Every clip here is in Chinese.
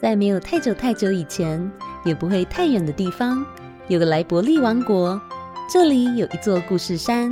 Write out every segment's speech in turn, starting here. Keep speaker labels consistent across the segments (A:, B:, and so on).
A: 在没有太久太久以前，也不会太远的地方，有个莱伯利王国。这里有一座故事山，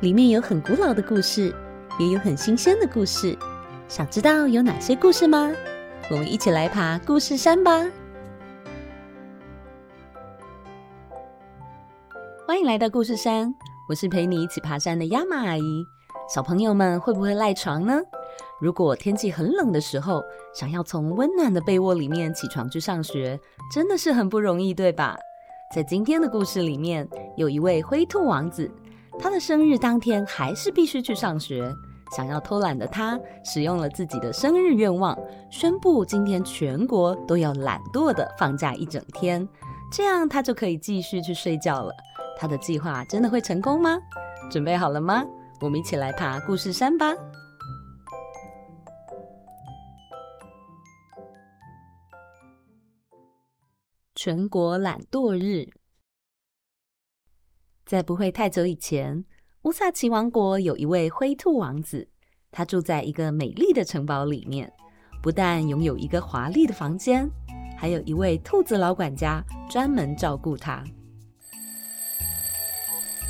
A: 里面有很古老的故事，也有很新鲜的故事。想知道有哪些故事吗？我们一起来爬故事山吧！欢迎来到故事山，我是陪你一起爬山的亚玛阿姨。小朋友们会不会赖床呢？如果天气很冷的时候，想要从温暖的被窝里面起床去上学，真的是很不容易，对吧？在今天的故事里面，有一位灰兔王子，他的生日当天还是必须去上学。想要偷懒的他，使用了自己的生日愿望，宣布今天全国都要懒惰的放假一整天，这样他就可以继续去睡觉了。他的计划真的会成功吗？准备好了吗？我们一起来爬故事山吧！全国懒惰日，在不会太久以前，乌萨奇王国有一位灰兔王子，他住在一个美丽的城堡里面，不但拥有一个华丽的房间，还有一位兔子老管家专门照顾他。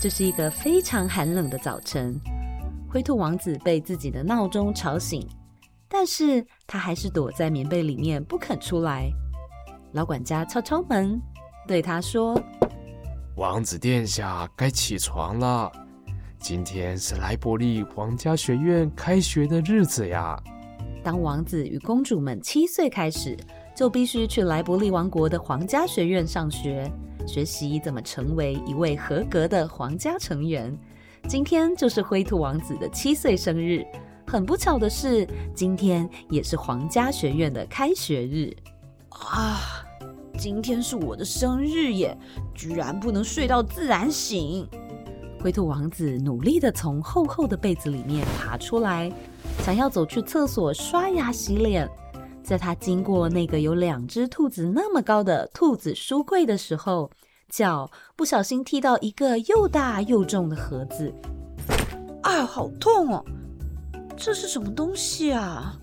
A: 这是一个非常寒冷的早晨，灰兔王子被自己的闹钟吵醒，但是他还是躲在棉被里面不肯出来。老管家敲敲门，对他说：“
B: 王子殿下，该起床了。今天是莱伯利皇家学院开学的日子呀。
A: 当王子与公主们七岁开始，就必须去莱伯利王国的皇家学院上学，学习怎么成为一位合格的皇家成员。今天就是灰兔王子的七岁生日。很不巧的是，今天也是皇家学院的开学日。”
C: 啊，今天是我的生日耶！居然不能睡到自然醒。
A: 灰兔王子努力地从厚厚的被子里面爬出来，想要走去厕所刷牙洗脸。在他经过那个有两只兔子那么高的兔子书柜的时候，脚不小心踢到一个又大又重的盒子。
C: 啊，好痛哦！这是什么东西啊？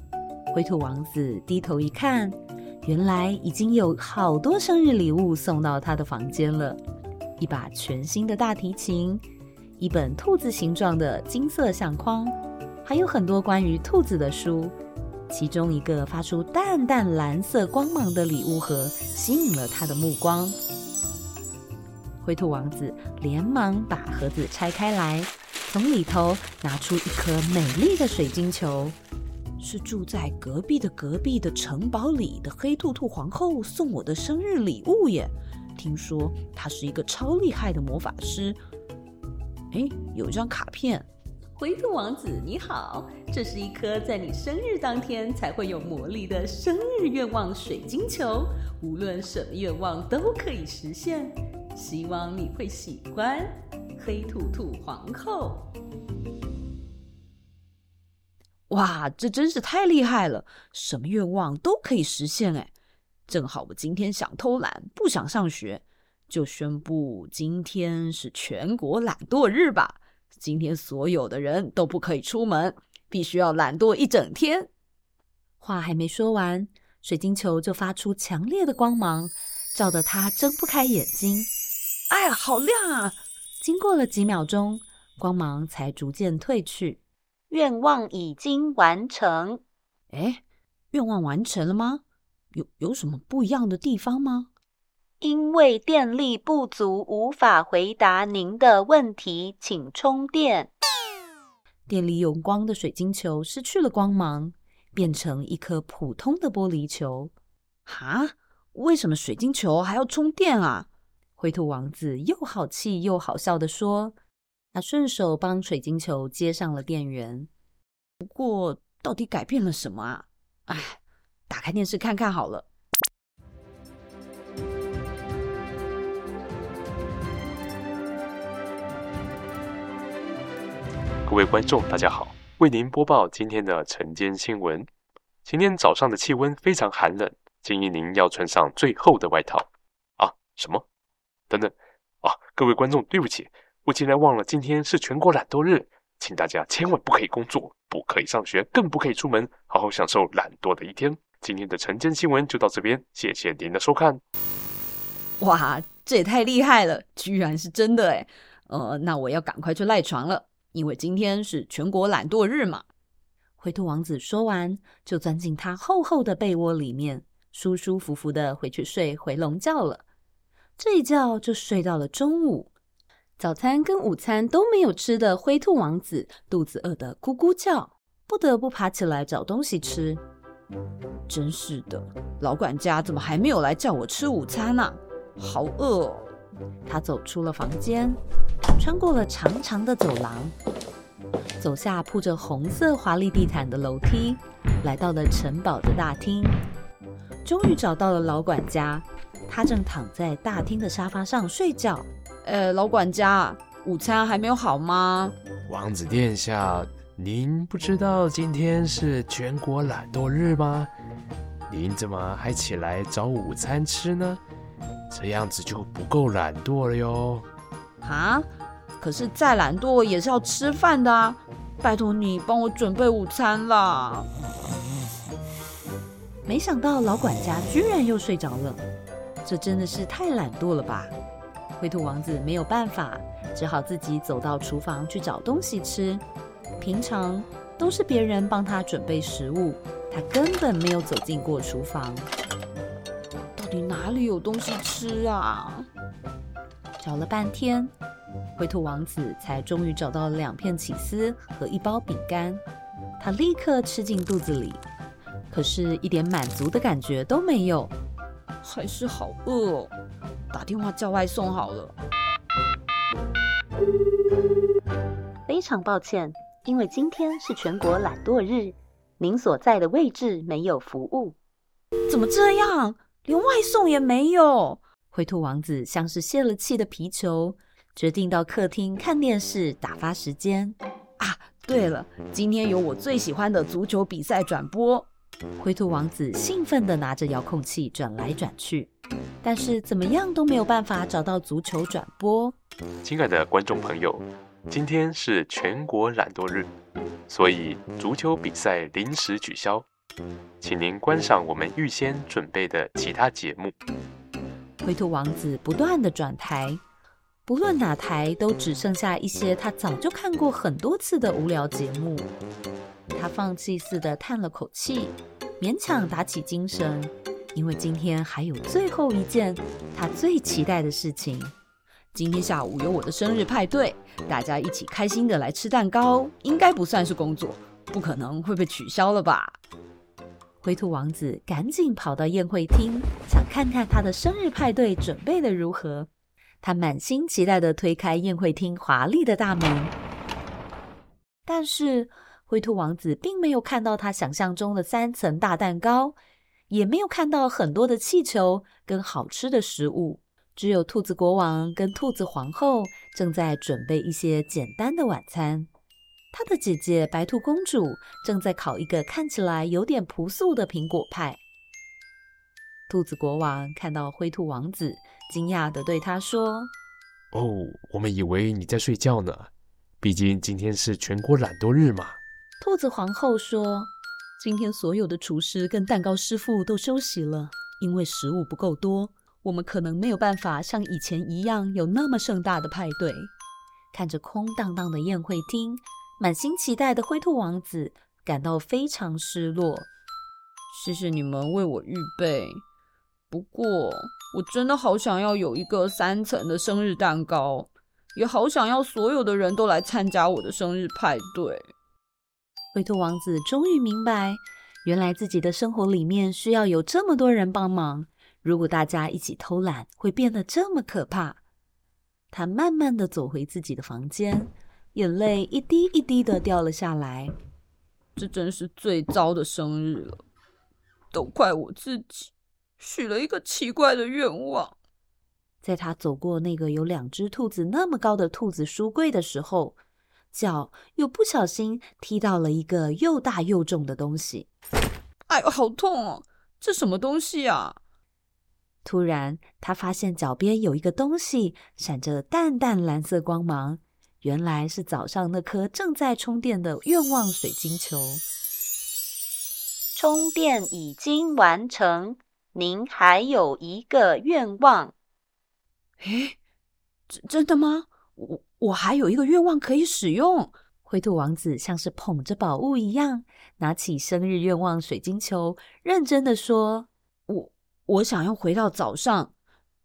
A: 灰兔王子低头一看。原来已经有好多生日礼物送到他的房间了，一把全新的大提琴，一本兔子形状的金色相框，还有很多关于兔子的书。其中一个发出淡淡蓝色光芒的礼物盒吸引了他的目光。灰兔王子连忙把盒子拆开来，从里头拿出一颗美丽的水晶球。
C: 是住在隔壁的隔壁的城堡里的黑兔兔皇后送我的生日礼物耶！听说她是一个超厉害的魔法师。哎，有一张卡片。
A: 灰兔王子你好，这是一颗在你生日当天才会有魔力的生日愿望水晶球，无论什么愿望都可以实现。希望你会喜欢，黑兔兔皇后。
C: 哇，这真是太厉害了！什么愿望都可以实现哎！正好我今天想偷懒，不想上学，就宣布今天是全国懒惰日吧。今天所有的人都不可以出门，必须要懒惰一整天。
A: 话还没说完，水晶球就发出强烈的光芒，照得他睁不开眼睛。
C: 哎呀，好亮啊！
A: 经过了几秒钟，光芒才逐渐褪去。
D: 愿望已经完成。
C: 哎，愿望完成了吗？有有什么不一样的地方吗？
D: 因为电力不足，无法回答您的问题，请充电。
A: 电力用光的水晶球失去了光芒，变成一颗普通的玻璃球。
C: 哈？为什么水晶球还要充电啊？
A: 灰兔王子又好气又好笑的说。他顺手帮水晶球接上了电源，
C: 不过到底改变了什么啊？哎，打开电视看看好了。
B: 各位观众，大家好，为您播报今天的晨间新闻。今天早上的气温非常寒冷，建议您要穿上最厚的外套。啊？什么？等等啊！各位观众，对不起。我竟然忘了，今天是全国懒惰日，请大家千万不可以工作，不可以上学，更不可以出门，好好享受懒惰的一天。今天的晨间新闻就到这边，谢谢您的收看。
C: 哇，这也太厉害了，居然是真的诶。呃，那我要赶快去赖床了，因为今天是全国懒惰日嘛。
A: 灰兔王子说完，就钻进他厚厚的被窝里面，舒舒服服的回去睡回笼觉了。这一觉就睡到了中午，早餐跟午餐都没有吃的灰兔王子，肚子饿得咕咕叫，不得不爬起来找东西吃。
C: 真是的，老管家怎么还没有来叫我吃午餐呢？好饿哦！
A: 他走出了房间，穿过了长长的走廊，走下铺着红色华丽地毯的楼梯，来到了城堡的大厅。终于找到了老管家，他正躺在大厅的沙发上睡觉。
C: 呃，老管家，午餐还没有好吗？
E: 王子殿下，您不知道今天是全国懒惰日吗？您怎么还起来找午餐吃呢？这样子就不够懒惰了哟。
C: 啊？可是再懒惰也是要吃饭的啊！拜托你帮我准备午餐啦。
A: 没想到老管家居然又睡着了，这真的是太懒惰了吧？灰兔王子没有办法，只好自己走到厨房去找东西吃。平常都是别人帮他准备食物，他根本没有走进过厨房。
C: 到底哪里有东西吃啊？
A: 找了半天，灰兔王子才终于找到了两片起司和一包饼干。他立刻吃进肚子里，可是，一点满足的感觉都没有，
C: 还是好饿哦。打电话叫外送好了。
D: 非常抱歉，因为今天是全国懒惰日，您所在的位置没有服务。
C: 怎么这样？连外送也没有。
A: 灰兔王子像是泄了气的皮球，决定到客厅看电视打发时间。
C: 啊，对了，今天有我最喜欢的足球比赛转播。
A: 灰兔王子兴奋地拿着遥控器转来转去，但是怎么样都没有办法找到足球转播。
B: 亲爱的观众朋友，今天是全国懒惰日，所以足球比赛临时取消。请您观赏我们预先准备的其他节目。
A: 灰兔王子不断地转台，不论哪台都只剩下一些他早就看过很多次的无聊节目。他放弃似的叹了口气，勉强打起精神，因为今天还有最后一件他最期待的事情。
C: 今天下午有我的生日派对，大家一起开心的来吃蛋糕，应该不算是工作，不可能会被取消了吧？
A: 灰兔王子赶紧跑到宴会厅，想看看他的生日派对准备的如何。他满心期待的推开宴会厅华丽的大门，但是灰兔王子并没有看到他想象中的三层大蛋糕，也没有看到很多的气球跟好吃的食物，只有兔子国王跟兔子皇后正在准备一些简单的晚餐。他的姐姐白兔公主正在烤一个看起来有点朴素的苹果派。兔子国王看到灰兔王子，惊讶地对他说：“
E: 哦，我们以为你在睡觉呢，毕竟今天是全国懒惰日嘛。”
A: 兔子皇后说：“今天所有的厨师跟蛋糕师傅都休息了，因为食物不够多，我们可能没有办法像以前一样有那么盛大的派对。”看着空荡荡的宴会厅。满心期待的灰兔王子感到非常失落。
C: 谢谢你们为我预备，不过我真的好想要有一个三层的生日蛋糕，也好想要所有的人都来参加我的生日派对。
A: 灰兔王子终于明白，原来自己的生活里面需要有这么多人帮忙。如果大家一起偷懒，会变得这么可怕。他慢慢的走回自己的房间。眼泪一滴一滴的掉了下来，
C: 这真是最糟的生日了，都怪我自己许了一个奇怪的愿望。
A: 在他走过那个有两只兔子那么高的兔子书柜的时候，脚又不小心踢到了一个又大又重的东西。
C: 哎呦，好痛哦！这什么东西啊？
A: 突然，他发现脚边有一个东西闪着淡淡蓝色光芒。原来是早上那颗正在充电的愿望水晶球。
D: 充电已经完成，您还有一个愿望。
C: 诶，真真的吗？我我还有一个愿望可以使用。
A: 灰兔王子像是捧着宝物一样，拿起生日愿望水晶球，认真的说：“
C: 我我想要回到早上，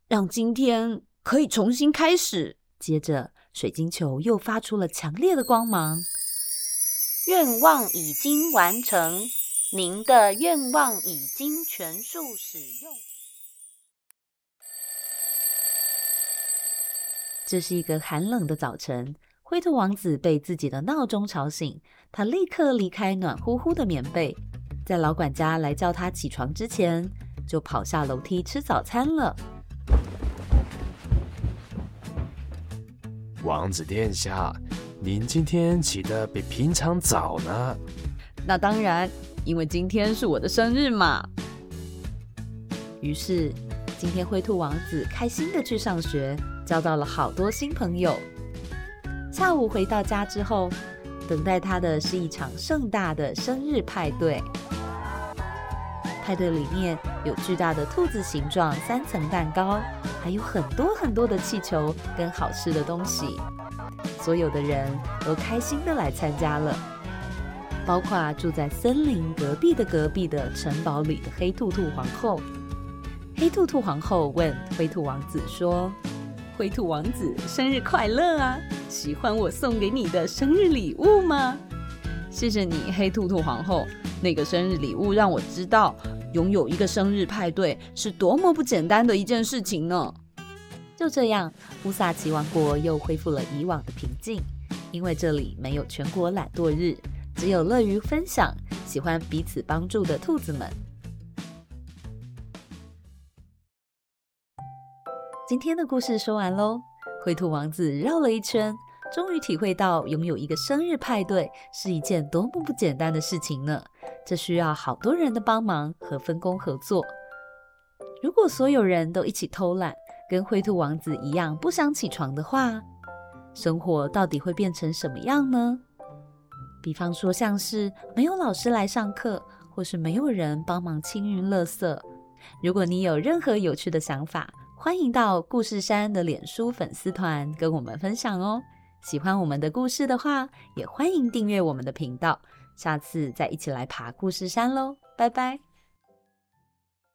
C: 让今天可以重新开始。”
A: 接着，水晶球又发出了强烈的光芒。
D: 愿望已经完成，您的愿望已经全数使用。
A: 这是一个寒冷的早晨。灰兔王子被自己的闹钟吵醒，他立刻离开暖乎乎的棉被，在老管家来叫他起床之前，就跑下楼梯吃早餐了。
E: 王子殿下，您今天起得比平常早呢？
C: 那当然，因为今天是我的生日嘛。
A: 于是，今天灰兔王子开心的去上学，交到了好多新朋友。下午回到家之后，等待他的是一场盛大的生日派对。派对里面有巨大的兔子形状三层蛋糕，还有很多很多的气球跟好吃的东西。所有的人都开心的来参加了，包括住在森林隔壁的隔壁的城堡里的黑兔兔皇后。黑兔兔皇后问灰兔王子说：“灰兔王子，生日快乐啊！”喜欢我送给你的生日礼物吗？
C: 谢谢你，黑兔兔皇后。那个生日礼物让我知道，拥有一个生日派对是多么不简单的一件事情呢。
A: 就这样，乌萨奇王国又恢复了以往的平静，因为这里没有全国懒惰日，只有乐于分享、喜欢彼此帮助的兔子们。今天的故事说完喽。灰兔王子绕了一圈，终于体会到拥有一个生日派对是一件多么不简单的事情呢。这需要好多人的帮忙和分工合作。如果所有人都一起偷懒，跟灰兔王子一样不想起床的话，生活到底会变成什么样呢？比方说，像是没有老师来上课，或是没有人帮忙清运垃圾。如果你有任何有趣的想法，欢迎到故事山的脸书粉丝团跟我们分享哦！喜欢我们的故事的话，也欢迎订阅我们的频道。下次再一起来爬故事山喽，拜拜。